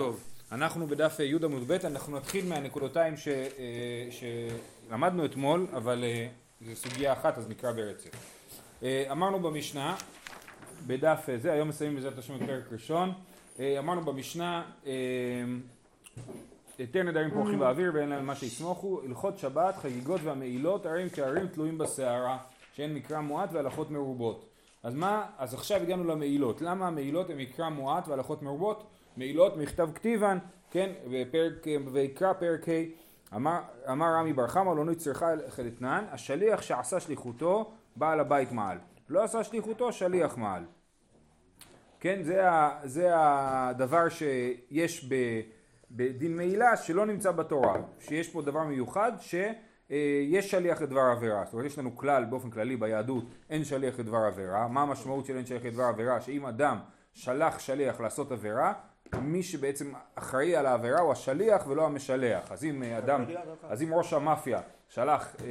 טוב, אנחנו בדף י' עמוד ב', אנחנו נתחיל מהנקודותיים ש, שלמדנו אתמול, אבל זו סוגיה אחת אז נקרא ברצף. אמרנו במשנה, בדף זה, היום מסיימים בעזרת השם את פרק ראשון, אמרנו במשנה, היתר נדרים פורחים באוויר ואין להם מה שיסמוכו, הלכות שבת, חגיגות והמעילות, הרים כהרים תלויים בסערה, שהן מקרא מועט והלכות מרובות. אז מה, אז עכשיו הגענו למעילות, למה המעילות הן מקרא מועט והלכות מרובות? מעילות מכתב כתיבן, כן, בפרק, ויקרא פרק ה' אמר, אמר רמי בר חמא לא נצרכה חלתנן, השליח שעשה שליחותו בעל הבית מעל, לא עשה שליחותו שליח מעל. כן, זה, ה, זה הדבר שיש ב, בדין מעילה שלא נמצא בתורה, שיש פה דבר מיוחד שיש שליח לדבר עבירה, זאת אומרת יש לנו כלל באופן כללי ביהדות אין שליח לדבר עבירה, מה המשמעות של אין שליח לדבר עבירה? שאם אדם שלח שליח לעשות עבירה מי שבעצם אחראי על העבירה הוא השליח ולא המשלח. אז אם אדם, אז אם ראש המאפיה שלח אה,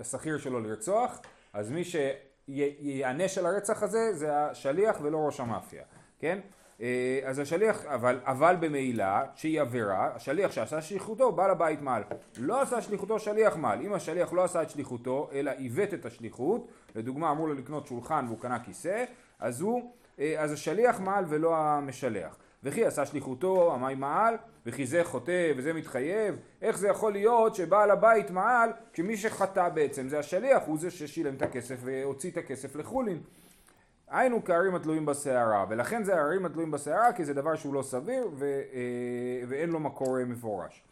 השכיר שלו לרצוח, אז מי שיענש על הרצח הזה זה השליח ולא ראש המאפיה, כן? אה, אז השליח, אבל, אבל במעילה, שהיא עבירה, השליח שעשה שליחותו, בעל הבית מעל. לא עשה שליחותו שליח מעל. אם השליח לא עשה את שליחותו, אלא עיוות את השליחות, לדוגמה אמרו לו לקנות שולחן והוא קנה כיסא, אז הוא, אה, אז השליח מעל ולא המשלח. וכי עשה שליחותו, המים מעל, וכי זה חוטא וזה מתחייב, איך זה יכול להיות שבעל הבית מעל, כשמי שחטא בעצם זה השליח, הוא זה ששילם את הכסף והוציא את הכסף לחולין. היינו כערים התלויים בסערה, ולכן זה הערים התלויים בסערה כי זה דבר שהוא לא סביר ו, אה, ואין לו מקור מפורש.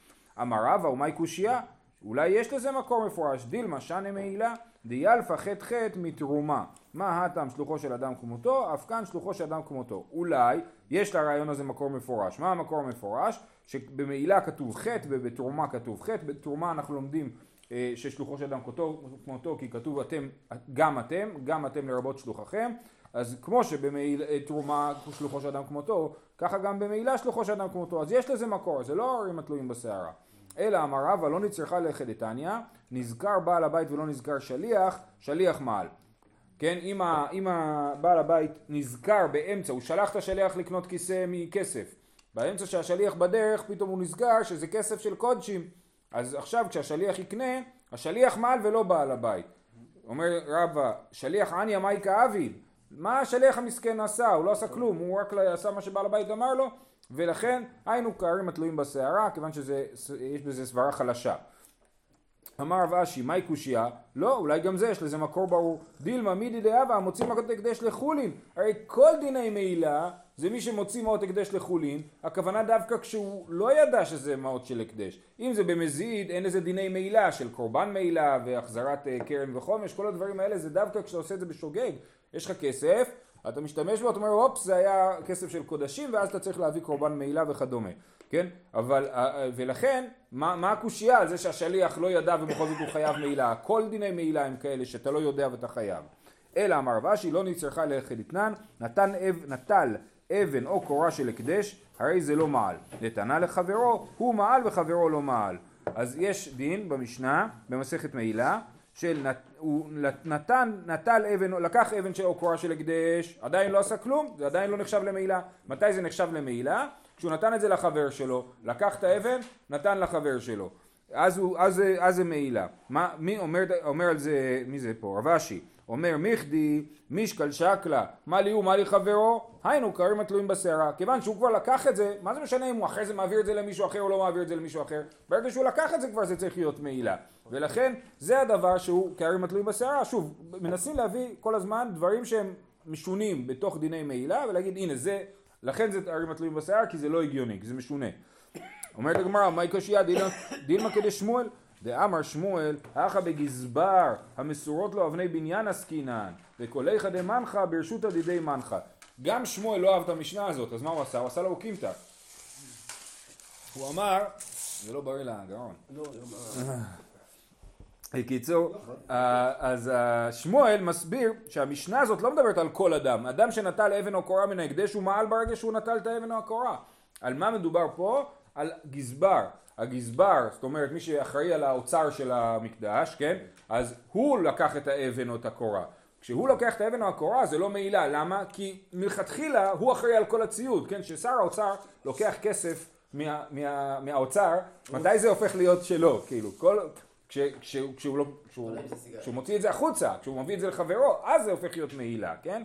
אמר רבא ומאי קושייה? אולי יש לזה מקור מפורש, דילמה שנה מעילה, דיאלפא חטא מתרומה. מה הטעם שלוחו של אדם כמותו? אף כאן שלוחו של אדם כמותו. אולי יש לרעיון הזה מקור מפורש. מה המקור המפורש? שבמעילה כתוב חטא ובתרומה כתוב חטא. בתרומה אנחנו לומדים אה, ששלוחו של אדם כמותו כי כתוב אתם, גם אתם, גם אתם לרבות שלוחכם. אז כמו שבתרומה אה, שלוחו של אדם כמותו, ככה גם במעילה שלוחו של אדם כמותו. אז יש לזה מקור, זה לא הרים התלויים בסערה. אלא אמר רבא לא נצרכה לכת דתניא, נזכר בעל הבית ולא נזכר שליח, שליח מעל. כן, אם, ה, אם הבעל הבית נזכר באמצע, הוא שלח את השליח לקנות כיסא מכסף, באמצע שהשליח בדרך פתאום הוא נזכר שזה כסף של קודשים, אז עכשיו כשהשליח יקנה, השליח מעל ולא בעל הבית. אומר רבא, שליח עניא מאי כאביד, מה השליח המסכן עשה? הוא לא עשה כלום, הוא רק עשה מה שבעל הבית אמר לו, ולכן היינו כערים התלויים בסערה, כיוון שיש בזה סברה חלשה. אמר רב אשי, מהי קושייה? לא, אולי גם זה, יש לזה מקור ברור. דילמה מידי דאבה, המוציא מעות הקדש לחולין. הרי כל דיני מעילה זה מי שמוציא מעות הקדש לחולין, הכוונה דווקא כשהוא לא ידע שזה מעות של הקדש. אם זה במזיד, אין לזה דיני מעילה של קורבן מעילה והחזרת uh, קרן וחומש, כל הדברים האלה זה דווקא כשאתה עושה את זה בשוגג. יש לך כסף, אתה משתמש בו, אתה אומר, אופס, זה היה כסף של קודשים, ואז אתה צריך להביא קורבן מעילה וכדומה. כן? אבל, אה, אה, ולכן, מה, מה הקושייה על זה שהשליח לא ידע ובכל זאת הוא חייב מעילה? כל דיני מעילה הם כאלה שאתה לא יודע ואתה חייב. אלא אמר רבשי לא נצרכה ללכת אתנן, נתן אב, נטל אבן או קורה של הקדש, הרי זה לא מעל. נתנה לחברו, הוא מעל וחברו לא מעל. אז יש דין במשנה, במסכת מעילה, של נת, הוא נתן, נטל אבן, לקח אבן של קורה של הקדש, עדיין לא עשה כלום, זה עדיין לא נחשב למעילה. מתי זה נחשב למעילה? כשהוא נתן את זה לחבר שלו, לקח את האבן, נתן לחבר שלו. אז, הוא, אז, אז זה מעילה. מה, מי אומר, אומר על זה, מי זה פה? רב אשי. אומר מיכדי מישקל שקלה מה לי הוא מה לי חברו? היינו קרים התלויים בסערה. כיוון שהוא כבר לקח את זה מה זה משנה אם הוא אחרי זה מעביר את זה למישהו אחר או לא מעביר את זה למישהו אחר? ברגע שהוא לקח את זה כבר זה צריך להיות מעילה. ולכן זה הדבר שהוא קרים התלויים בסערה. שוב מנסים להביא כל הזמן דברים שהם משונים בתוך דיני מעילה ולהגיד הנה זה לכן זה ערים התלויים בשיער כי זה לא הגיוני, כי זה משונה. אומרת הגמרא, מהי קושייה דילמה כדי שמואל? דאמר שמואל, אחא בגזבר, המסורות לו אבני בניין עסקינן, וקוליך דמנחה ברשות הדידי מנחה. גם שמואל לא אהב את המשנה הזאת, אז מה הוא עשה? הוא עשה לו אוקימתא. הוא אמר, זה לא בריא לגרון. לא, לא בקיצור, אה, אז אה, שמואל מסביר שהמשנה הזאת לא מדברת על כל אדם. אדם שנטל אבן או קורה מן ההקדש הוא מעל ברגע שהוא נטל את האבן או הקורה. על מה מדובר פה? על גזבר. הגזבר, זאת אומרת מי שאחראי על האוצר של המקדש, כן? אז הוא לקח את האבן או את הקורה. כשהוא לוקח את האבן או הקורה זה לא מעילה, למה? כי מלכתחילה הוא אחראי על כל הציוד, כן? כששר האוצר לוקח כסף מה, מה, מהאוצר, מתי זה הופך להיות שלו, כאילו, כל, כש, כש, כשהוא, לא, כשהוא, כשהוא מוציא את זה החוצה, כשהוא מביא את זה לחברו, אז זה הופך להיות מעילה, כן?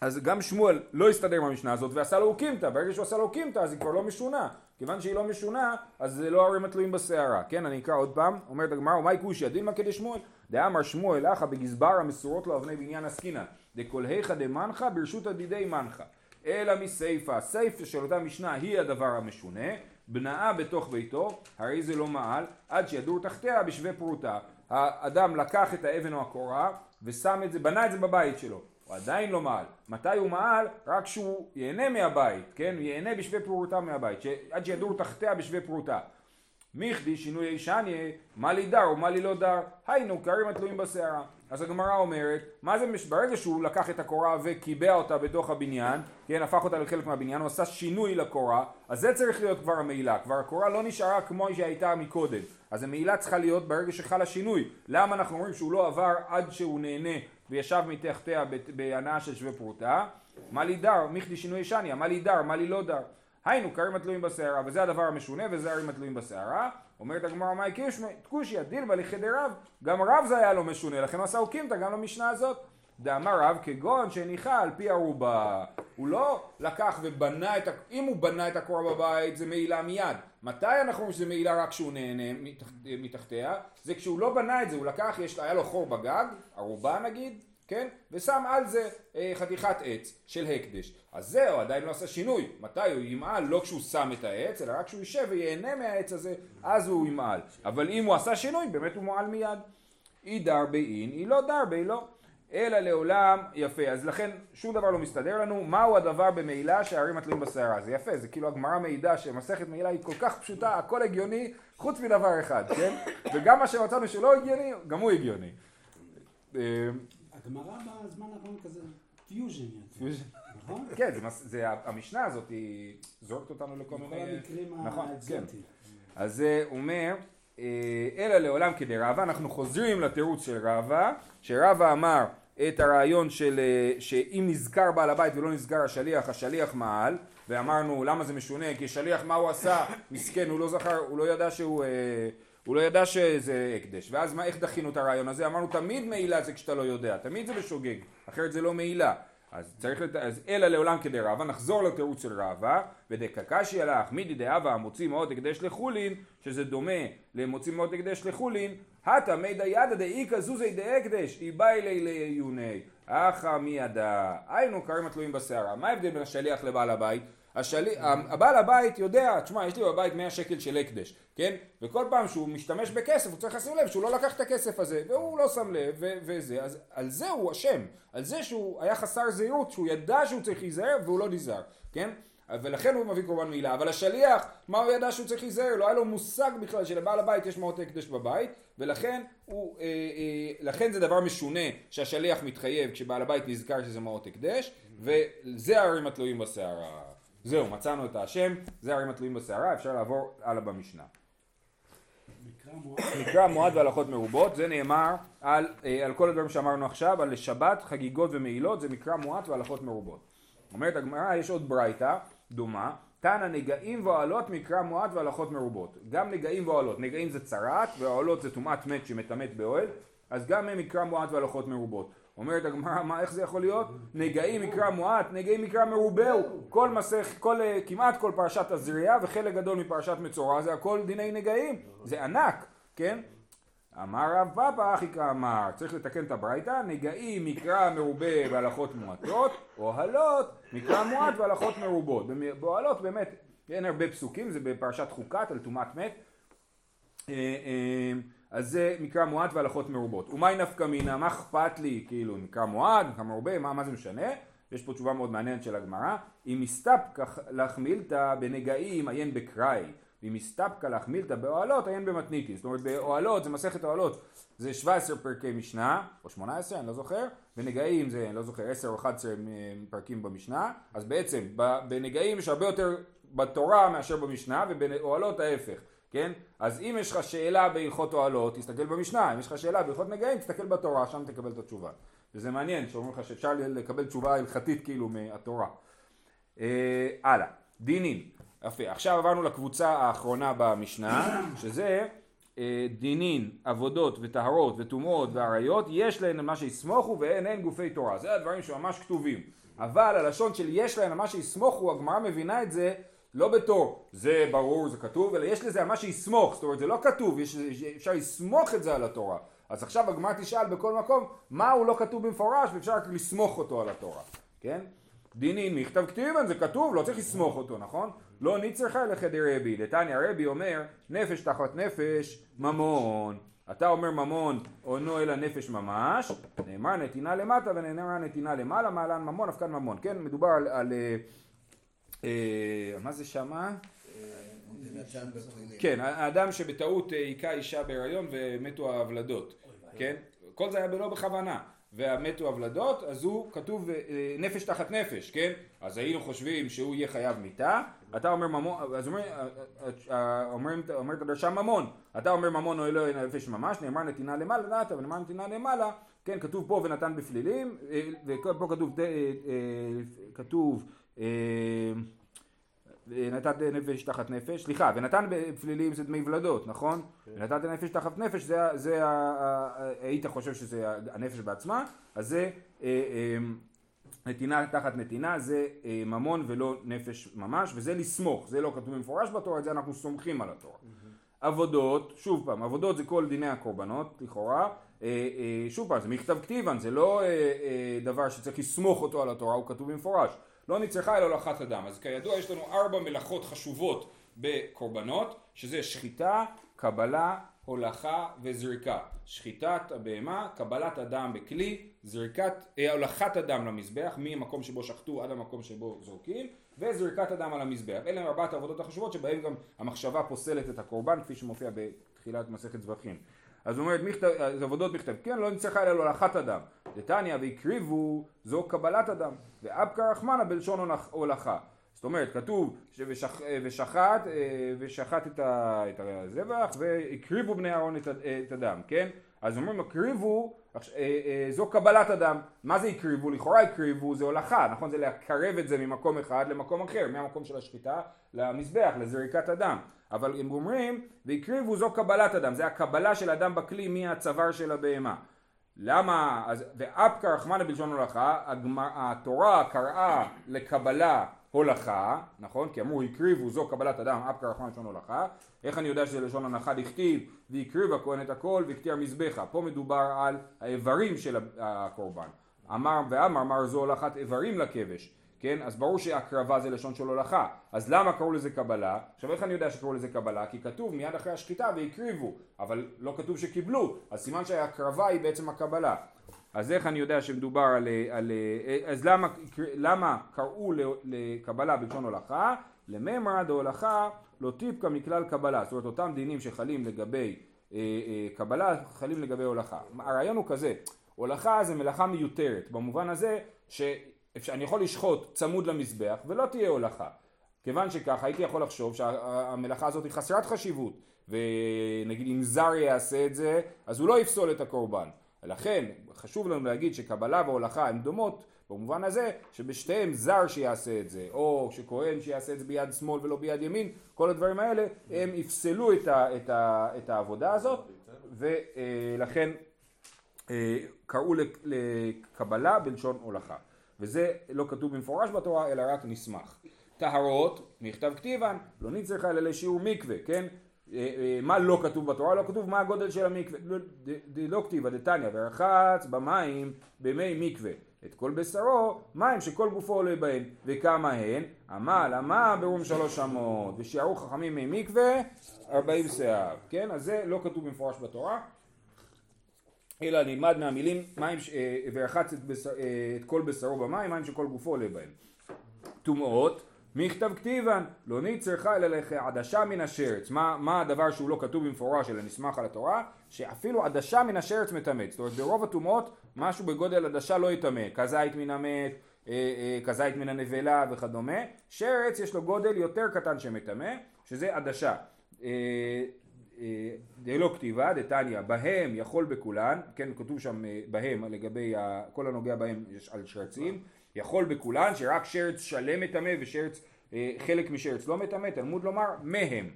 אז גם שמואל לא הסתדר עם המשנה הזאת ועשה לו אוקימתא, ברגע שהוא עשה לו אוקימתא אז היא כבר לא משונה, כיוון שהיא לא משונה אז זה לא הרים התלויים בסערה, כן אני אקרא עוד פעם, אומרת הגמרא ומאי כושי דילמה כדי שמואל, דאמר שמואל אחא בגזבר המסורות לו אבני בניין עסקינא, דכל היכא דמנחה ברשות הדידי מנחה, אלא מסיפא, הסיפא של אותה משנה היא הדבר המשונה, בנאה בתוך ביתו, הרי זה לא מעל, עד שידור תחתיה בשווה פרוטה, האדם לקח את האבן או הקורה ושם את זה, בנה את זה בבית שלו הוא עדיין לא מעל. מתי הוא מעל? רק כשהוא ייהנה מהבית, כן? ייהנה בשווה פרוטה מהבית, ש... עד שידור תחתיה בשווה פרוטה. מיכדי שינוי ישניה, מה לי דר ומה לי לא דר, היינו קרים התלויים בסערה. אז הגמרא אומרת, מה זה, מש... ברגע שהוא לקח את הקורה וקיבע אותה בתוך הבניין, כן, הפך אותה לחלק מהבניין, הוא עשה שינוי לקורה, אז זה צריך להיות כבר המעילה, כבר הקורה לא נשארה כמו שהייתה מקודם, אז המעילה צריכה להיות ברגע שחל השינוי. למה אנחנו אומרים שהוא לא עבר עד שהוא נהנה וישב מתחתיה בהנאה של שווה פרוטה, מה לי דר, מיכדי שינוי שניה, מה לי דר, מה לי לא דר. היינו קרים התלויים בסערה, וזה הדבר המשונה וזה הרים התלויים בסערה. אומרת הגמרא מאי קושי, דילבה לכדי רב, גם רב זה היה לו משונה, לכן הוא עשה אוקימתא גם למשנה הזאת. דאמר רב כגון שהניחה על פי ערובה. הוא לא לקח ובנה את, אם הוא בנה את הקורה בבית זה מעילה מיד. מתי אנחנו אומרים שזה מעילה רק כשהוא נהנה מתח, מתחתיה? זה כשהוא לא בנה את זה, הוא לקח, יש, היה לו חור בגג, ערובה נגיד, כן? ושם על זה אה, חתיכת עץ של הקדש. אז זהו, עדיין לא עשה שינוי. מתי הוא ימעל? לא כשהוא שם את העץ, אלא רק כשהוא יישב וייהנה מהעץ הזה, אז הוא ימעל. אבל אם הוא עשה שינוי, באמת הוא מועל מיד. אי דר בה אין, אי לא דר בה לא. אלא לעולם יפה. אז לכן שום דבר לא מסתדר לנו. מהו הדבר במעילה כהררים התלויים בשערה? זה יפה, זה כאילו הגמרא מעידה שמסכת מעילה היא כל כך פשוטה, הכל הגיוני, חוץ מדבר אחד, כן? וגם מה שמצאנו שלא הגיוני, גם הוא הגיוני. אה, הגמרא בזמן האחרון כזה fusion. Fusion. נכון? כן, זה, המשנה הזאת היא זורקת אותנו לכל מיני... כל המקרים נכון, כן. אז זה אומר, אה, אלא לעולם כדרבה, אנחנו חוזרים לתירוץ של רבה, שרבה אמר את הרעיון של אה, שאם נזכר בעל הבית ולא נזכר השליח, השליח מעל, ואמרנו למה זה משונה, כי שליח מה הוא עשה, מסכן, הוא לא זכר, הוא לא ידע שהוא... אה, הוא לא ידע שזה הקדש, ואז מה, איך דחינו את הרעיון הזה? אמרנו תמיד מעילה זה כשאתה לא יודע, תמיד זה בשוגג, אחרת זה לא מעילה. אז צריך, לת... אז אלא לעולם כדי רבה, נחזור לתירוץ של רבה, ודקקשי הלך מידי דאבה המוציא מאוד הקדש לחולין, שזה דומה למוציא מאוד הקדש לחולין, הטה מי דיידא דאיכא זוזי דהקדש, איבאי לי לעיוני, אחא מי ידע, היינו קרים התלויים בסערה. מה ההבדל בין השליח לבעל הבית? השלי... הבעל הבית יודע, תשמע, יש לי בבית 100 שקל של הקדש, כן? וכל פעם שהוא משתמש בכסף הוא צריך לשים לב שהוא לא לקח את הכסף הזה, והוא לא שם לב, וזה, אז על זה הוא אשם, על זה שהוא היה חסר זהירות, שהוא ידע שהוא צריך להיזהר והוא לא נזהר, כן? ולכן הוא מביא קורבן מילה, אבל השליח, מה הוא ידע שהוא צריך להיזהר? לא היה לו מושג בכלל שלבעל הבית יש מעות הקדש בבית, ולכן הוא, אה, אה, לכן זה דבר משונה שהשליח מתחייב כשבעל הבית נזכר שזה מעות הקדש, וזה הערים התלויים בסערה. זהו, מצאנו את השם, זה הערים התלויים בסערה, אפשר לעבור הלאה במשנה. מקרא מועד והלכות מרובות, זה נאמר על, אה, על כל הדברים שאמרנו עכשיו, על שבת, חגיגות ומעילות, זה מקרא מועט והלכות מרובות. אומרת הגמרא, יש עוד ברייתא דומה, תנא נגעים ואוהלות מקרא מועט והלכות מרובות. גם נגעים ואוהלות, נגעים זה צרעת ואוהלות זה טומאת מת שמטמאת באוהל, אז גם הם מקרא מועט והלכות מרובות. אומרת הגמרא, מה, איך זה יכול להיות? נגעים מקרא מועט, נגעים מקרא מרובהו. כל מסך, כל, אה, כמעט כל פרשת הזריעה וחלק גדול מפרשת מצורע זה הכל דיני נגעים. זה ענק, כן? אמר רב פאפא אחי כאמר, צריך לתקן את הברייתא, נגעים מקרא מרובה בהלכות מועטות, אוהלות מקרא מועט והלכות מרובות. באוהלות באמת אין הרבה פסוקים, זה בפרשת חוקת על טומאת מת. אז זה מקרא מועט והלכות מרובות. ומאי נפקא מינה, מה אכפת לי, כאילו, מקרא מועט, מקרא מרובה, מה, מה זה משנה? יש פה תשובה מאוד מעניינת של הגמרא. אם מסתפקא לך מילתא בנגעים עיין בקראי, ואם מסתפקא לך מילתא באוהלות עיין במתניתין. זאת אומרת באוהלות, זה מסכת אוהלות, זה 17 פרקי משנה, או 18, אני לא זוכר, בנגעים זה, אני לא זוכר, 10 או 11 פרקים במשנה, אז בעצם בנגעים יש הרבה יותר בתורה מאשר במשנה, ובאוהלות ההפך. כן? אז אם יש לך שאלה בהלכות אוהלות, תסתכל במשנה, אם יש לך שאלה בהלכות נגעים, תסתכל בתורה, שם תקבל את התשובה. וזה מעניין שאומרים לך שאפשר לקבל תשובה הלכתית כאילו מהתורה. אה, הלאה, דינים. יפה, עכשיו עברנו לקבוצה האחרונה במשנה, שזה אה, דינין, עבודות וטהרות וטומאות ועריות, יש להן מה שיסמוכו ואין הן גופי תורה. זה הדברים שממש כתובים. אבל הלשון של יש להן מה שיסמוכו, הגמרא מבינה את זה לא בתור זה ברור, זה כתוב, אלא יש לזה מה שיסמוך, זאת אומרת זה לא כתוב, יש, אפשר לסמוך את זה על התורה. אז עכשיו הגמרא תשאל בכל מקום, מה הוא לא כתוב במפורש ואפשר רק לסמוך אותו על התורה, כן? דינין מכתב כתיבן זה כתוב, לא צריך לסמוך אותו, נכון? לא נצרכה לחדר רבי, דתניא רבי אומר נפש תחת נפש ממון אתה אומר ממון עונו אל הנפש ממש, נאמר נתינה למטה ונאמר נתינה למעלה, מעלן ממון, אף כאן ממון, כן? מדובר על, על אה, אה, מה זה שמה? כן, האדם שבטעות אה, היכה אישה בהיריון ומתו ההבלדות, כן? כל זה היה בלא בכוונה. ומתו הוולדות, אז הוא כתוב אה, נפש תחת נפש, כן? אז היינו חושבים שהוא יהיה חייב מיתה, אתה אומר ממון, אז אומר, אומרת, הדרשה ממון, אתה אומר ממון או אלוהי נפש ממש, נאמר נתינה למעלה, נתת ונאמר נתינה למעלה, כן, כתוב פה ונתן בפלילים, ופה כתוב, כתוב נתת נפש תחת נפש, סליחה, ונתן בפלילים זה דמי ולדות, נכון? כן. ונתת נפש תחת נפש, זה, זה היית חושב שזה הנפש בעצמה, אז זה אה, אה, נתינה תחת נתינה, זה אה, ממון ולא נפש ממש, וזה לסמוך, זה לא כתוב במפורש בתורה, את זה אנחנו סומכים על התורה. עבודות, שוב פעם, עבודות זה כל דיני הקורבנות, לכאורה, שוב פעם, זה מכתב כתיבן, זה לא דבר שצריך לסמוך אותו על התורה, הוא כתוב במפורש. לא נצרכה אלא הולכת הדם. אז כידוע יש לנו ארבע מלאכות חשובות בקורבנות, שזה שחיטה, קבלה, הולכה וזריקה. שחיטת הבהמה, קבלת הדם בכלי, זריקת, אה, הולכת הדם למזבח, מהמקום שבו שחטו עד המקום שבו זורקים, וזריקת הדם על המזבח. אלה הם ארבעת העבודות החשובות שבהן גם המחשבה פוסלת את הקורבן, כפי שמופיע בתחילת מסכת זבחים. אז הוא אומר, אז עבודות בכתב, כן, לא נצטרך אלא להולכת אדם. דתניא והקריבו, זו קבלת אדם. ואבקה רחמנה בלשון הולכה. זאת אומרת, כתוב ושח, ושחט, אה, ושחט את הזבח, והקריבו בני אהרון את הדם, כן? אז אומרים, הקריבו, זו קבלת אדם. מה זה הקריבו? לכאורה הקריבו זה הולכה, נכון? זה לקרב את זה ממקום אחד למקום אחר, מהמקום של השחיטה למזבח, לזריקת הדם. אבל הם אומרים, והקריבו זו קבלת אדם, זה הקבלה של אדם בכלי מהצוואר של הבהמה. למה, אז, ואפקא רחמנא בלשון הולכה, התורה קראה לקבלה הולכה, נכון? כי אמרו הקריבו זו קבלת אדם, אפקא רחמנא בלשון הולכה. איך אני יודע שזה לשון הולכה דכתיב, והקריב הכהן את הכל והקטיר מזבחה. פה מדובר על האיברים של הקורבן. אמר ואמר, אמר זו הולכת איברים לכבש. כן? אז ברור שהקרבה זה לשון של הולכה. אז למה קראו לזה קבלה? עכשיו איך אני יודע שקראו לזה קבלה? כי כתוב מיד אחרי השחיטה והקריבו, אבל לא כתוב שקיבלו, אז סימן שהקרבה היא בעצם הקבלה. אז איך אני יודע שמדובר על... על אז למה, למה קראו לקבלה בלשון הולכה? לממרא דהולכה לא טיפקא מכלל קבלה. זאת אומרת אותם דינים שחלים לגבי אה, אה, קבלה חלים לגבי הולכה. הרעיון הוא כזה, הולכה זה מלאכה מיותרת, במובן הזה ש... אני יכול לשחוט צמוד למזבח ולא תהיה הולכה. כיוון שכך הייתי יכול לחשוב שהמלאכה הזאת היא חסרת חשיבות ונגיד אם זר יעשה את זה אז הוא לא יפסול את הקורבן. לכן חשוב לנו להגיד שקבלה והולכה הן דומות במובן הזה שבשתיהם זר שיעשה את זה או שכהן שיעשה את זה ביד שמאל ולא ביד ימין כל הדברים האלה הם יפסלו את, ה, את, ה, את העבודה הזאת ולכן אה, קראו לקבלה בלשון הולכה וזה לא כתוב במפורש בתורה אלא רק נסמך. טהרות, מכתב כתיבן, לא נצטרך אלא לשיעור מקווה, כן? אה, אה, מה לא כתוב בתורה? לא כתוב מה הגודל של המקווה. לא, לא כתיבה דתניא ורחץ במים במי מקווה. את כל בשרו מים שכל גופו עולה בהן. וכמה הן? עמל, עמה ברום שלוש אמות. ושיערו חכמים מי מקווה ארבעים שיער. כן? אז זה לא כתוב במפורש בתורה. אלא נלמד מהמילים מים אה, ורחץ את, בשר, את כל בשרו במים, מים שכל גופו עולה בהם. טומאות, מכתב כתיבן, לא נצרכה אלא לעדשה מן השרץ. מה, מה הדבר שהוא לא כתוב במפורש אלא נסמך על התורה? שאפילו עדשה מן השרץ מטמאת. זאת אומרת ברוב הטומאות משהו בגודל עדשה לא יטמא. כזית מן המת, אה, כזית מן הנבלה וכדומה. שרץ יש לו גודל יותר קטן שמטמא, שזה עדשה. דלא כתיבה, דתניא, בהם יכול בכולן, כן, כתוב שם אה, בהם לגבי כל הנוגע בהם יש על שרצים, יכול בכולן שרק שרץ שלם מטמא ושרץ אה, חלק משארץ לא מטמא, תלמוד לומר מהם,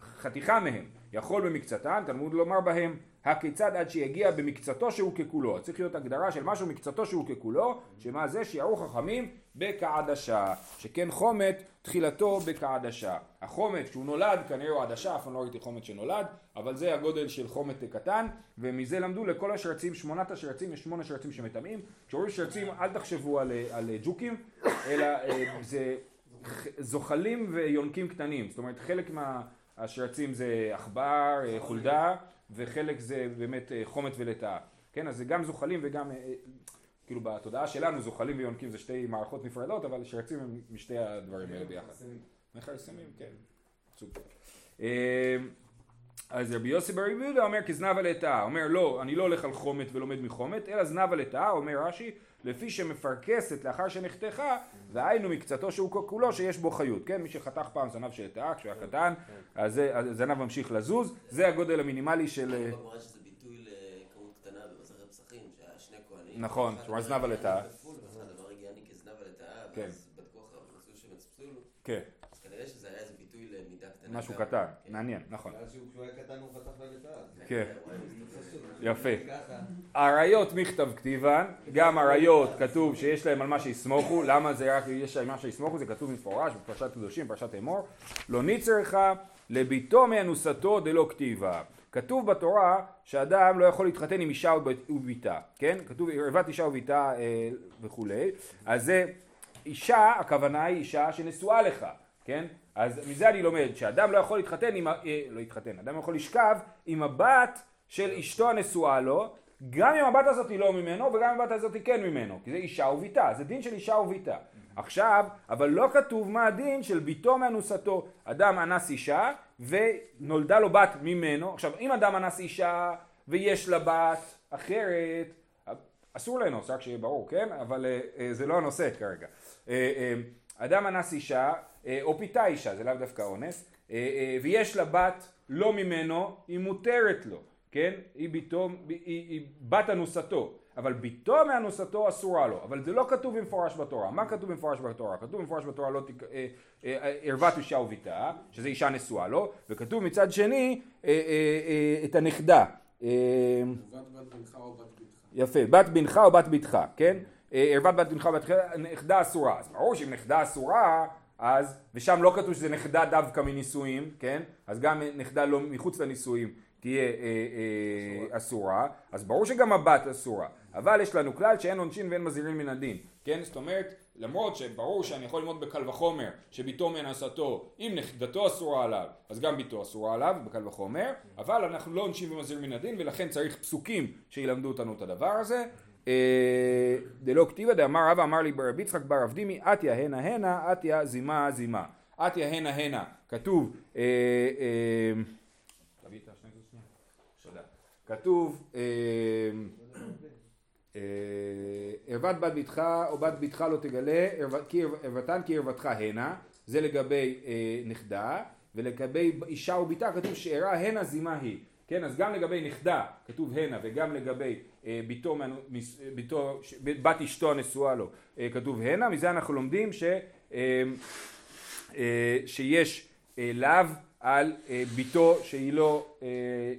חתיכה מהם, יכול במקצתן, תלמוד לומר בהם, הכיצד עד שיגיע במקצתו שהוא ככולו. צריך להיות הגדרה של משהו מקצתו שהוא ככולו, שמה זה שיערו חכמים בכעדשה, שכן חומת תחילתו בכעדשה. החומת כשהוא נולד כנראה הוא עדשה, אף פעם לא ראיתי חומת שנולד, אבל זה הגודל של חומת קטן, ומזה למדו לכל השרצים, שמונת השרצים, יש שמונה שרצים שמטמאים. כשאומרים שרצים אל תחשבו על, על ג'וקים, אלא אה, זה זוחלים ויונקים קטנים, זאת אומרת חלק מהשרצים זה עכבר, אה, חולדה, וחלק זה באמת אה, חומת ולטאה, כן? אז זה גם זוחלים וגם, כאילו בתודעה שלנו זוחלים ויונקים זה שתי מערכות נפרדות, אבל שרצים הם משתי הדברים האלה ביחד. מכרסמים, כן. אז רבי יוסי בר יהודה אומר כזנב על לטאה, אומר לא, אני לא הולך על חומת ולומד מחומת, אלא זנב על לטאה, אומר רש"י, לפי שמפרכסת לאחר שנחתכה, והיינו מקצתו שהוא כולו שיש בו חיות, כן? מי שחתך פעם זנב של לטאה כשהוא היה קטן, אז הזנב ממשיך לזוז, זה הגודל המינימלי של... נכון, שהוא הזנב על לטאה. כן. כן. כנראה שזה היה איזה ביטוי למידה קטנה. משהו קטן, כן. מעניין, נכון. הוא חתך ללטאה. כן, יפה. אריות מכתב כתיבן, גם אריות כתוב שיש להם על מה שיסמוכו, למה זה רק יש להם מה שיסמוכו, זה כתוב מפורש בפרשת קדושים, פרשת אמור, לא ניצרך לביתו מאנוסתו דלא כתיבה. כתוב בתורה שאדם לא יכול להתחתן עם אישה וביתה, כן? כתוב ערוות אישה וביתה אה, וכולי, אז זה אישה, הכוונה היא אישה שנשואה לך, כן? אז מזה אני לומד שאדם לא יכול להתחתן עם, אה, לא להתחתן, אדם יכול לשכב עם הבת של אשתו הנשואה לו, גם אם הבת הזאת היא לא ממנו וגם אם הבת הזאת היא כן ממנו, כי זה אישה וביתה, זה דין של אישה וביתה. עכשיו, אבל לא כתוב מה הדין של ביתו מאנוסתו. אדם אנס אישה ונולדה לו בת ממנו. עכשיו, אם אדם אנס אישה ויש לה בת אחרת, אסור לאנוס, רק שיהיה ברור, כן? אבל אה, אה, זה לא הנושא כרגע. אה, אדם אנס אישה, או פיתה אישה, זה לאו דווקא אונס, ויש לה בת לא ממנו, היא מותרת לו, כן? היא, ביתו, היא, היא בת אנוסתו. אבל ביתו מאנוסתו אסורה לו, אבל זה לא כתוב במפורש בתורה. מה כתוב במפורש בתורה? כתוב במפורש בתורה לא תק... אה, אה, ערוות אישה וביתה, שזה אישה נשואה לו, וכתוב מצד שני אה, את הנכדה. יפה, בת בנך או בת בתך, כן? ערוות בת בנך או בת בתך, נכדה אסורה. אז ברור שאם נכדה אסורה, אז, ושם לא כתוב שזה נכדה דווקא מנישואים, כן? אז גם נכדה לא מחוץ לנישואים תהיה אה, אה, אסורה, אז ברור שגם הבת אסורה. אבל יש לנו כלל שאין עונשין ואין מזהירים מן הדין, כן? זאת אומרת, למרות שברור שאני יכול ללמוד בקל וחומר שביתו מנשאתו, אם נכדתו אסורה עליו, אז גם ביתו אסורה עליו בקל וחומר, אבל אנחנו לא עונשים ומזהירים מן הדין, ולכן צריך פסוקים שילמדו אותנו את הדבר הזה. אה, דלא כתיבא דאמר רבא אמר לי ברבי יצחק בר אבדימי אתיה הנה הנה אתיה זימה זימה. אתיה הנה הנה כתוב אה, אה, כתוב ערוות בת ביתך או בת ביתך לא תגלה ערוותן כי ערוותך הנה. זה לגבי נכדה ולגבי אישה וביתה כתוב שאירה הנה זימה היא כן, אז גם לגבי נכדה כתוב הנה וגם לגבי אה, ביתו, ביתו, בת אשתו הנשואה לו. אה, כתוב הנה, מזה אנחנו לומדים ש, אה, אה, שיש אה, לאו על אה, ביתו שהיא לא, אה,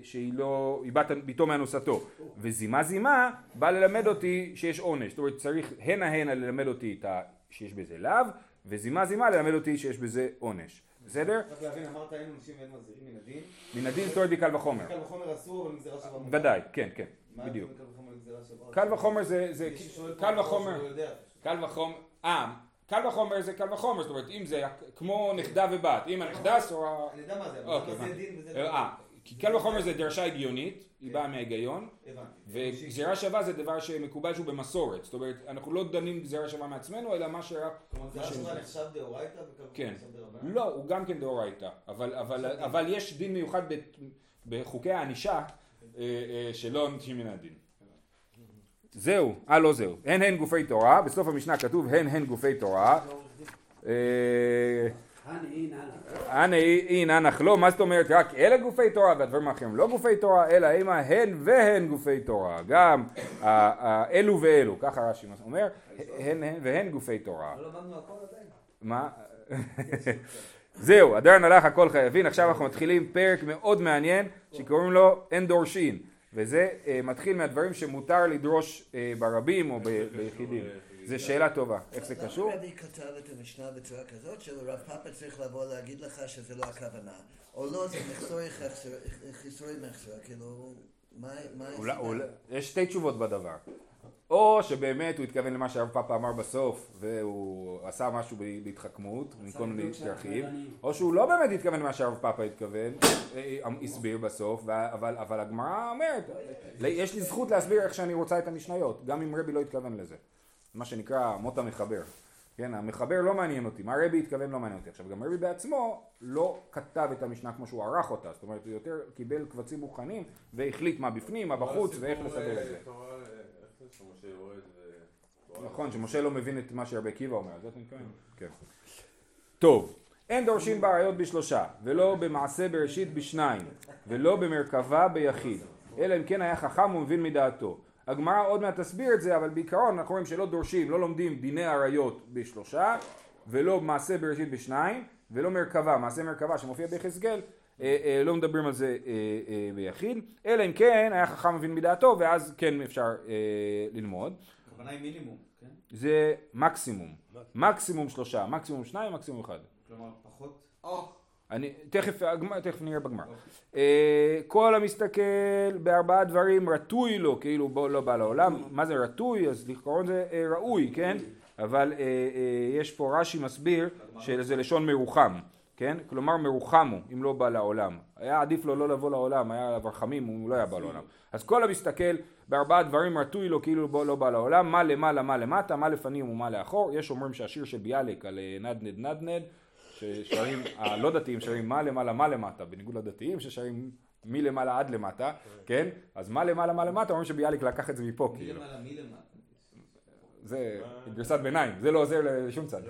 שהיא לא, היא בת ביתו מאנוסתו וזימה זימה בא ללמד אותי שיש עונש, זאת אומרת צריך הנה הנה ללמד אותי ה, שיש בזה לאו וזימה זימה ללמד אותי שיש בזה עונש בסדר? רק להבין, אמרת אין עונשים ואין מזהירים מן הדין. מן הדין זאת אומרת בקל וחומר. קל וחומר אסור, אבל מגזירה שווה מותר. ודאי, כן, כן, בדיוק. קל וחומר זה, קל וחומר, קל וחומר, אה, קל וחומר זה קל וחומר, זאת אומרת אם זה כמו נכדה ובת, אם הנכדה אסורה... אני יודע מה זה, אבל אוקיי, זה דין וזה... לא. כי קל וחומר זה דרשה הגיונית, היא באה מההיגיון, וגזירה שווה זה דבר שמקובל שהוא במסורת, זאת אומרת אנחנו לא דנים גזירה שווה מעצמנו, אלא מה שרק... כלומר גזירה שווה נחשב דאורייתא כן, לא, הוא גם כן דאורייתא, אבל יש דין מיוחד בחוקי הענישה אה, אה, שלא עונשים מן הדין. זהו, אה לא זהו, הן הן גופי תורה, בסוף המשנה כתוב הן הן גופי תורה. הנה אין אנך לא, מה זאת אומרת רק אלה גופי תורה והדברים האחרים לא גופי תורה, אלא אימה הן והן גופי תורה, גם אלו ואלו, ככה רש"י אומר, הן והן גופי תורה. לא. מה? זהו, הדרן הלך הכל חייבים, עכשיו אנחנו מתחילים פרק מאוד מעניין שקוראים לו אין דורשין וזה אה, מתחיל מהדברים שמותר לדרוש אה, ברבים או ביחידים. זו שאלה טובה, איך זה קשור? למה רבי כתב את המשנה בצורה כזאת שלרב פאפה צריך לבוא להגיד לך שזה לא הכוונה? או לא, זה מחסורי חיסורי מחסר, כאילו, מה יש שתי תשובות בדבר. או שבאמת הוא התכוון למה שהרב פאפה אמר בסוף והוא עשה משהו בהתחכמות מכל מיני לבדוק דרכים שהכוונה- או שהוא לא באמת התכוון למה שהרב פאפה התכוון, אה, אה, הסביר בסוף, אבל, אבל הגמרא אומרת, יש לי זכות להסביר איך שאני רוצה את המשניות, גם אם רבי לא התכוון לזה. מה שנקרא מות המחבר. כן, המחבר לא מעניין אותי, מה רבי התכוון לא מעניין אותי. עכשיו גם רבי בעצמו לא כתב את המשנה כמו שהוא ערך אותה, זאת אומרת הוא יותר קיבל קבצים מוכנים והחליט מה בפנים, מה בחוץ ואיך לסדר את זה. נכון, שמשה לא מבין את מה שרבי עקיבא אומר, זה אתה מתכוון? כן. טוב, אין דורשים בעריות בשלושה, ולא במעשה בראשית בשניים, ולא במרכבה ביחיד, אלא אם כן היה חכם ומבין מדעתו. הגמרא עוד מעט תסביר את זה, אבל בעיקרון אנחנו רואים שלא דורשים, לא לומדים דיני עריות בשלושה, ולא מעשה בראשית בשניים, ולא מרכבה, מעשה מרכבה שמופיע ביחזקאל, אה, אה, לא מדברים על זה אה, אה, ביחיד, אלא אם כן היה חכם ומבין מדעתו, ואז כן אפשר אה, ללמוד. הכוונה היא מינימום, כן? זה מקסימום, מקסימום שלושה, מקסימום שניים, מקסימום אחד. כלומר, פחות... אני, תכף, תכף נראה בגמר. אה, כל המסתכל בארבעה דברים רטוי לו, כאילו בוא, לא בא לעולם. מה זה רטוי? אז לכאורה זה אה, ראוי, כן? אבל אה, אה, יש פה רש"י מסביר שזה לשון מרוחם, כן? כלומר מרוחם הוא, אם לא בא לעולם. היה עדיף לו לא לבוא לעולם, היה עליו רחמים, הוא לא היה בא לעולם. אז כל המסתכל בארבעה דברים רטוי לו כאילו בוא, לא בא לעולם, מה למעלה, מה למטה, מה לפנים ומה לאחור. יש אומרים שהשיר של ביאליק על אה, נדנד נדנד, ששרים, הלא דתיים שרים מה למעלה, מה למטה, בניגוד לדתיים ששרים מלמעלה עד למטה, כן? אז מה למעלה, מה למטה, אומרים שביאליק לקח את זה מפה, כאילו. למעלה, מי למטה. זה גרסת ביניים, זה לא עוזר לשום צד.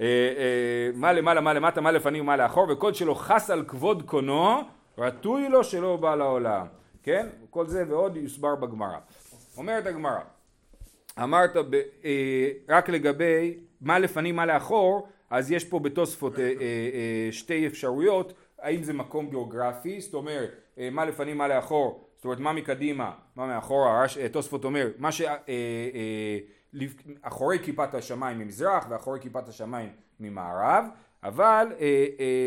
אה, אה, מה למעלה, מה למטה, מה לפנים ומה לאחור, וכל שלא חס על כבוד קונו, רטוי לו שלא בא לעולם. כן? כל זה ועוד יוסבר בגמרא. אומרת הגמרא, אמרת ב, אה, רק לגבי מה לפנים מה לאחור, אז יש פה בתוספות אה, אה, אה, שתי אפשרויות, האם זה מקום גיאוגרפי, זאת אומרת מה לפנים מה לאחור, זאת אומרת מה מקדימה, מה מאחורה, תוספות אומר מה שאחורי כיפת השמיים ממזרח ואחורי כיפת השמיים ממערב, אבל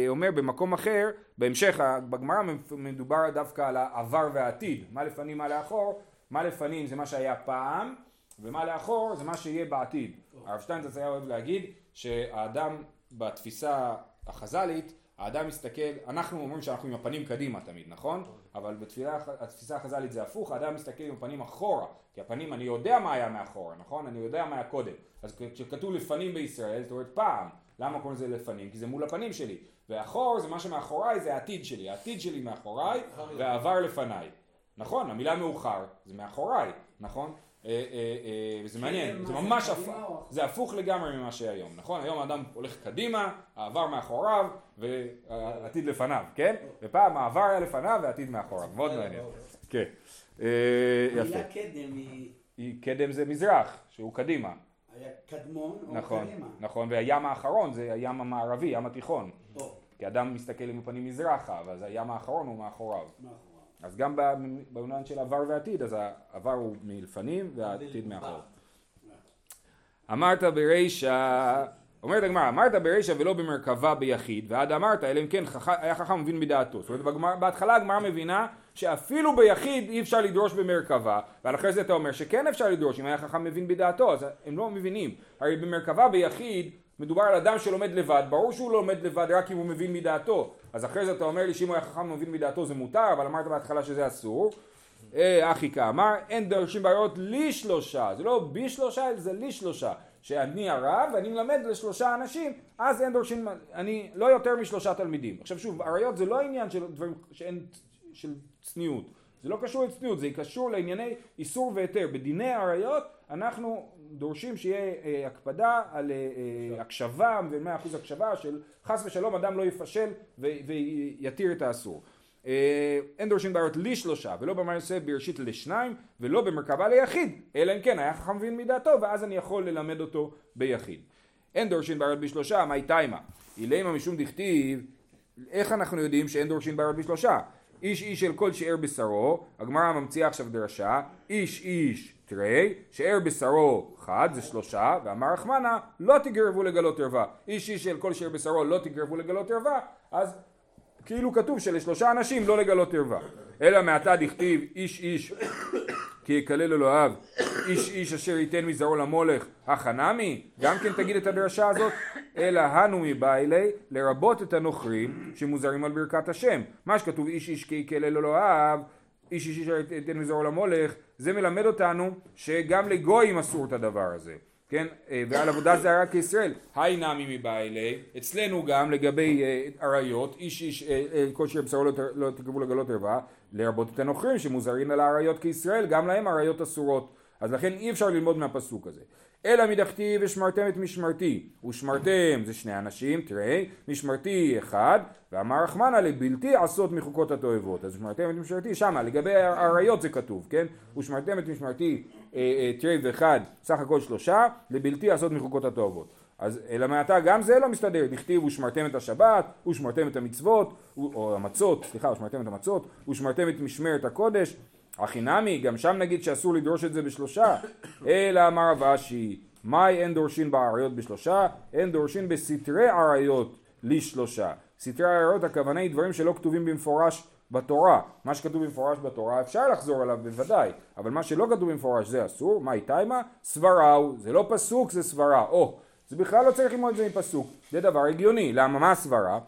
אומר במקום אחר, בהמשך בגמרא מדובר דווקא על העבר והעתיד, מה לפנים מה לאחור, מה לפנים זה מה שהיה פעם ומה לאחור זה מה שיהיה בעתיד. הרב שטיינזרץ היה אוהב להגיד שהאדם בתפיסה החז"לית, האדם מסתכל, אנחנו אומרים שאנחנו עם הפנים קדימה תמיד, נכון? אבל בתפיסה, התפיסה החז"לית זה הפוך, האדם מסתכל עם הפנים אחורה, כי הפנים, אני יודע מה היה מאחורה, נכון? אני יודע מה היה קודם. אז כשכתוב לפנים בישראל, זאת אומרת פעם, למה קוראים לזה לפנים? כי זה מול הפנים שלי. ואחור זה מה שמאחוריי, זה העתיד שלי. העתיד שלי מאחוריי והעבר לפניי. נכון, המילה מאוחר זה מאחוריי, נכון? אה, אה, אה, וזה מעניין, מה זה ממש הפוך? זה הפוך לגמרי ממה שהיום, נכון? היום האדם הולך קדימה, העבר מאחוריו והעתיד לפניו, כן? ופעם העבר היה לפניו והעתיד מאחוריו, מאוד מעניין. כן, יפה. המילה קדם היא קדם זה מזרח, שהוא קדימה, היה קדמון או נכון, קדימה. נכון, והים האחרון זה הים המערבי, ים התיכון, כי אדם מסתכל עם הפנים מזרחה, אבל הים האחרון הוא מאחוריו. מאחוריו. אז גם בעניין של עבר ועתיד, אז העבר הוא מלפנים והעתיד מאחור. אמרת ברישא, אומרת הגמרא, אמרת ברישא ולא במרכבה ביחיד, ועד אמרת, אלא אם כן חכ... היה חכם מבין מדעתו. זאת אומרת, בגמר, בהתחלה הגמרא מבינה שאפילו ביחיד אי אפשר לדרוש במרכבה, ועל אחרי זה אתה אומר שכן אפשר לדרוש, אם היה חכם מבין בדעתו, אז הם לא מבינים. הרי במרכבה ביחיד מדובר על אדם שלומד לבד, ברור שהוא לומד לבד רק אם הוא מבין מדעתו. אז אחרי זה אתה אומר לי שאם הוא היה חכם ומבין מדעתו זה מותר, אבל אמרת בהתחלה שזה אסור. אה, אחי כאמר, אין דורשים בעיות לי שלושה, זה לא בי שלושה, זה לי שלושה. שאני הרב ואני מלמד לשלושה אנשים, אז אין דורשים, אני לא יותר משלושה תלמידים. עכשיו שוב, עריות זה לא עניין של דברים שאין, של צניעות. זה לא קשור לצניעות, זה קשור לענייני איסור והיתר. בדיני עריות אנחנו דורשים שיהיה אה, הקפדה על אה, אה, הקשבה ומאה אחוז הקשבה של חס ושלום אדם לא יפשל ו- ויתיר את האסור. אה, אין דורשים בעיות לי שלושה ולא במעשה בראשית לשניים ולא במרכבה ליחיד אלא אם כן היה חכם מבין מדעתו ואז אני יכול ללמד אותו ביחיד. אין דורשין בעריות בשלושה, מאי תימה. אילמה משום דכתיב, איך אנחנו יודעים שאין דורשין בעריות בשלושה? איש איש אל כל שאר בשרו, הגמרא ממציאה עכשיו דרשה, איש איש תרי, שאר בשרו חד, זה שלושה, ואמר רחמנה, לא תגרבו לגלות ערווה. איש איש אל כל שאר בשרו לא תגרבו לגלות ערווה, אז כאילו כתוב שלשלושה אנשים לא לגלות ערווה. אלא מעתה דכתיב איש איש כי יקלל אלוהיו איש איש אשר ייתן מזרעו למולך החנמי גם כן תגיד את הדרשה הזאת אלא הנו מבעילי לרבות את הנוכרים שמוזרים על ברכת השם מה שכתוב איש איש כי יקלל אלוהיו איש איש אשר ייתן מזרעו למולך זה מלמד אותנו שגם לגויים אסור את הדבר הזה כן, אה, ועל עבודה זרה כישראל, היי נמי מבעילי, אצלנו גם לגבי אה, עריות, איש איש אה, שיר בשרו לא, לא תקרבו לגלות ערווה, לרבות את הנוכרים שמוזרים על העריות כישראל, גם להם עריות אסורות, אז לכן אי אפשר ללמוד מהפסוק הזה. אלא מדכתיב ושמרתם את משמרתי, ושמרתם זה שני אנשים, תראה, משמרתי אחד, ואמר רחמנה לבלתי עשות מחוקות התועבות, אז שמרתם את משמרתי שמה, לגבי העריות זה כתוב, כן? ושמרתם את משמרתי אה, אה, תראה ואחד, סך הכל שלושה, לבלתי עשות מחוקות התועבות. אז אלא מעתה גם זה לא מסתדר, דכתיב ושמרתם את השבת, ושמרתם את המצוות, או המצות, סליחה, ושמרתם את המצות, ושמרתם את משמרת הקודש, הכי נמי, גם שם נגיד שאסור לדרוש את זה בשלושה, אלא אמר רב אשי, מאי אין דורשין בעריות בשלושה, אין דורשין בסתרי עריות לשלושה. סתרי עריות הכוונה היא דברים שלא כתובים במפורש בתורה. מה שכתוב במפורש בתורה אפשר לחזור עליו בוודאי, אבל מה שלא כתוב במפורש זה אסור, מאי תימה? סברה הוא, זה לא פסוק זה סברה, או, זה בכלל לא צריך ללמוד את זה מפסוק, זה דבר הגיוני, למה מה הסברה?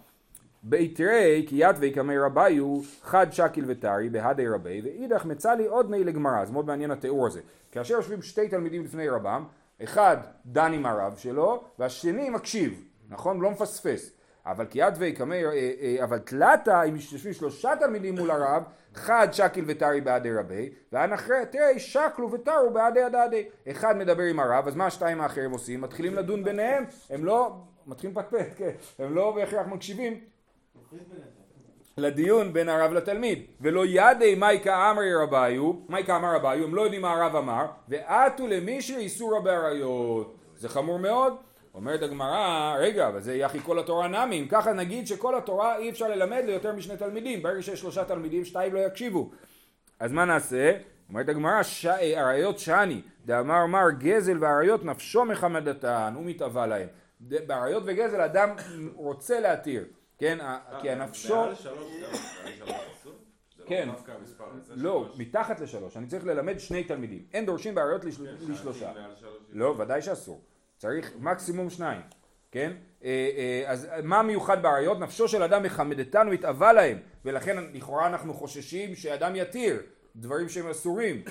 ביתרי כי ית ויקמי רביו חד שקיל וטרי בהדי רבי ואידך מצא לי עוד מי לגמרא. זה מאוד מעניין התיאור הזה. כאשר יושבים שתי תלמידים לפני רבם אחד דן עם הרב שלו והשני מקשיב. נכון? לא מפספס. אבל כי ית ויקמי אה, אה, אבל תלתה אם יושבים שלושה תלמידים מול הרב חד שקיל וטרי בעדי רבי והאחרי שקלו וטרו בעדי הדדי. אחד מדבר עם הרב אז מה השתיים האחרים עושים? מתחילים לדון ביניהם. הם לא מתחילים לפטפט כן. הם לא בהכרח מקשיבים לדיון בין הרב לתלמיד. ולא ידי מייקה אמרי רביו מייקה אמר רביו הם לא יודעים מה הרב אמר ועטו למישהו איסורא בעריות זה חמור מאוד. אומרת הגמרא רגע אבל זה יחי כל התורה נמי אם ככה נגיד שכל התורה אי אפשר ללמד ליותר משני תלמידים. ברגע שיש שלושה תלמידים שתיים לא יקשיבו. אז מה נעשה? אומרת הגמרא ש- עריות שאני דאמר מר גזל ועריות נפשו מחמדתן הוא מתאווה להם בעריות וגזל אדם רוצה להתיר כן כי הנפשו כן. לא. מתחת לשלוש, אני צריך ללמד שני תלמידים. אין דורשים בעריות כן, לשלושה. לא, ודאי שאסור. צריך מקסימום שניים, כן? אה, אה, אז מה מיוחד בעריות? נפשו של אדם מחמדתן ומתאווה להם, ולכן לכאורה אנחנו חוששים שאדם יתיר דברים שהם אסורים.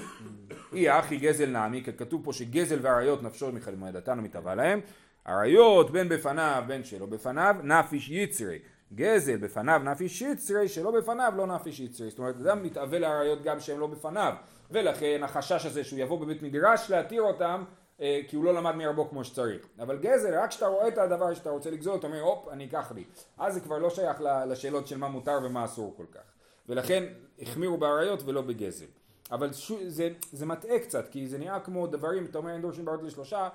אי אחי גזל נעמי, כתוב פה שגזל ועריות נפשו מחמדתן ומתאווה להם. עריות בין בפניו בין שלא בפניו, נפיש יצרי. גזל בפניו נפיש יצרי, שלא בפניו לא נפיש יצרי. זאת אומרת, אדם מתאווה לעריות גם שהם לא בפניו. ולכן החשש הזה שהוא יבוא בבית מדרש להתיר אותם, אה, כי הוא לא למד מרבו כמו שצריך. אבל גזל, רק כשאתה רואה את הדבר שאתה רוצה לגזול, אתה אומר, הופ, אני אקח לי. אז זה כבר לא שייך לשאלות של מה מותר ומה אסור כל כך. ולכן החמירו בעריות ולא בגזל. אבל שו, זה, זה מטעה קצת, כי זה נראה כמו דברים, אתה אומר אין דורשים בעיות לשלושה,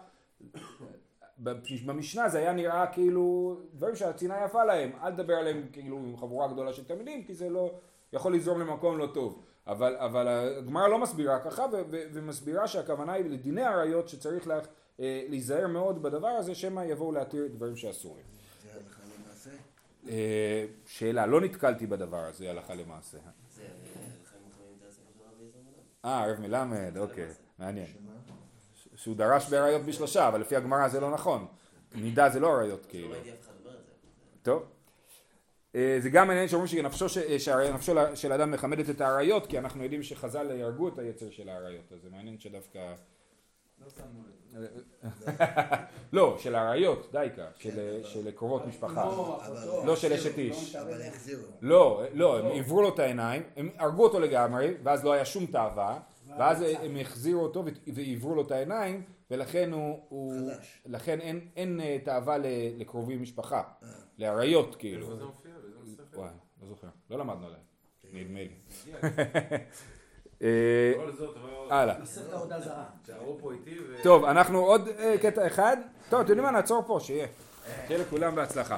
במשנה זה היה נראה כאילו דברים שהצנעה יפה להם, אל תדבר עליהם כאילו עם חבורה גדולה של תלמידים, כי זה לא יכול לזרום למקום לא טוב. אבל, אבל הגמרא לא מסבירה ככה, ו- ו- ומסבירה שהכוונה היא לדיני עריות שצריך לה, אה, להיזהר מאוד בדבר הזה, שמא יבואו להתיר דברים שאסורים. זה הלכה למעשה? אה, שאלה, לא נתקלתי בדבר הזה הלכה למעשה. זה רבי עזרא מלמד. אה, רב מלמד, אוקיי, מעניין. שהוא דרש בעריות בשלושה, אבל לפי הגמרא זה לא נכון. נידה זה לא עריות כאילו. לא. טוב. אה, זה גם מעניין שאומרים שנפשו ש- אה, שנפשו של אדם מכמדת את האריות, כי אנחנו יודעים שחז"ל יהרגו את היצר של האריות, אז זה מעניין שדווקא... לא לב. לא, של האריות, דייקה, של- של קרובות משפחה. אחותו, לא של אשת איש. לא. לא, לא, הם עברו לו את העיניים, הם הרגו אותו לגמרי, ואז לא היה שום תאווה, ואז הם החזירו אותו ו- ועברו לו את העיניים, ולכן הוא... הוא- חלש. לכן אין- אין אה, תאווה ל- לקרובי משפחה, לאריות כאילו. איפה זה מופיע? באיזה מסכת? וואי, לא זוכר, לא למדנו עליהם, נדמה לי. אה, זאת, אבל- הלאה. טוב, אנחנו עוד אה, קטע אחד. טוב, אתם יודעים מה? נעצור פה, שיהיה. שיהיה לכולם בהצלחה.